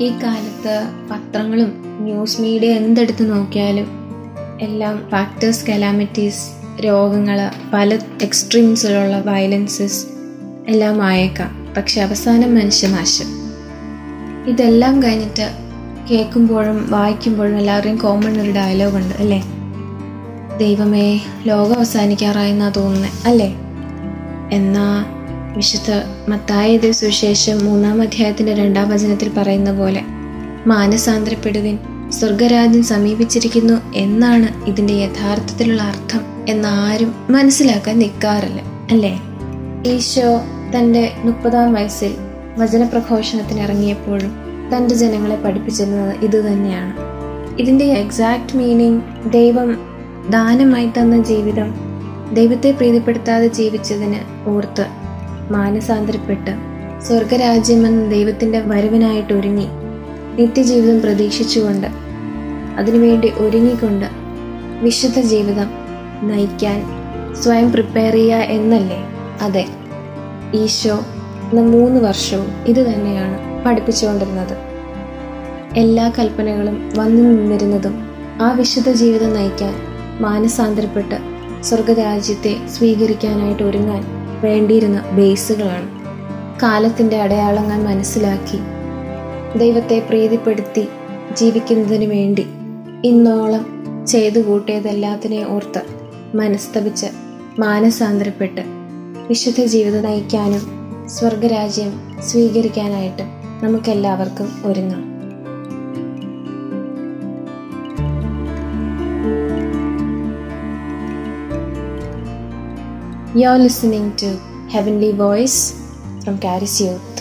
ഈ കാലത്ത് പത്രങ്ങളും ന്യൂസ് മീഡിയ എന്തെടുത്ത് നോക്കിയാലും എല്ലാം ഫാക്ടേഴ്സ് കലാമിറ്റീസ് രോഗങ്ങൾ പല എക്സ്ട്രീംസിലുള്ള വയലൻസസ് എല്ലാം ആയേക്കാം. പക്ഷെ അവസാനം മനുഷ്യനാശം ഇതെല്ലാം കഴിഞ്ഞിട്ട് കേൾക്കുമ്പോഴും വായിക്കുമ്പോഴും എല്ലാവരുടെയും കോമൺ ഒരു ഡയലോഗ് ഉണ്ട് അല്ലേ? ദൈവമേ ലോകം അവസാനിക്കാറായി അവസാനിക്കാറായെന്നാ തോന്നുന്നത് അല്ലേ? എന്നാ വിശുദ്ധ മത്തായത് സുവിശേഷം മൂന്നാം അധ്യായത്തിന്റെ രണ്ടാം വചനത്തിൽ പറയുന്ന പോലെ മാനസാന്തരപ്പെടുവിൻ സ്വർഗരാജ്യം സമീപിച്ചിരിക്കുന്നു എന്നാണ് ഇതിന്റെ യഥാർത്ഥത്തിലുള്ള അർത്ഥം എന്നാരും മനസ്സിലാക്കാൻ നിൽക്കാറില്ല അല്ലേ? ഈശോ തന്റെ മുപ്പതാം വയസ്സിൽ വചനപ്രഘോഷണത്തിന് ഇറങ്ങിയപ്പോഴും തന്റെ ജനങ്ങളെ പഠിപ്പിച്ചിരുന്നത് ഇത് തന്നെയാണ്. ഇതിന്റെ എക്സാക്ട് മീനിങ് ദൈവം ദാനമായി തന്ന ജീവിതം ദൈവത്തെ പ്രീതിപ്പെടുത്താതെ ജീവിച്ചതിന് ഓർത്ത് മാനസാന്തരപ്പെട്ട് സ്വർഗരാജ്യമെന്ന ദൈവത്തിന്റെ വരവിനായിട്ട് ഒരുങ്ങി നിത്യജീവിതം പ്രതീക്ഷിച്ചുകൊണ്ട് അതിനുവേണ്ടി ഒരുങ്ങിക്കൊണ്ട് വിശുദ്ധ ജീവിതം നയിക്കാൻ സ്വയം പ്രിപ്പയർ ചെയ്യുക എന്നല്ലേ? അതെ. ഈശോ എന്ന മൂന്ന് വർഷവും ഇത് തന്നെയാണ് പഠിപ്പിച്ചുകൊണ്ടിരുന്നത്. എല്ലാ കൽപ്പനകളും വന്നു നിന്നിരുന്നതും ആ വിശുദ്ധ ജീവിതം നയിക്കാൻ മാനസാന്തരപ്പെട്ട് സ്വർഗരാജ്യത്തെ സ്വീകരിക്കാനായിട്ട് ഒരുങ്ങാൻ വേണ്ടിയിരുന്ന ബേസുകളാണ്. കാലത്തിന്റെ അടയാളങ്ങൾ മനസ്സിലാക്കി. ദൈവത്തെ പ്രീതിപ്പെടുത്തി ജീവിക്കുന്നതിന് വേണ്ടി ഇന്നോളം ചെയ്തു കൂട്ടിയതെല്ലാത്തിനെ ഓർത്ത് മനസ്തപിച്ച് മാനസാന്തരപ്പെട്ട് വിശുദ്ധ ജീവിതം നയിക്കാനും സ്വർഗരാജ്യം സ്വീകരിക്കാനായിട്ട് നമുക്കെല്ലാവർക്കും ഒരുങ്ങാം. You're listening to Heavenly Voice from Caris Youth.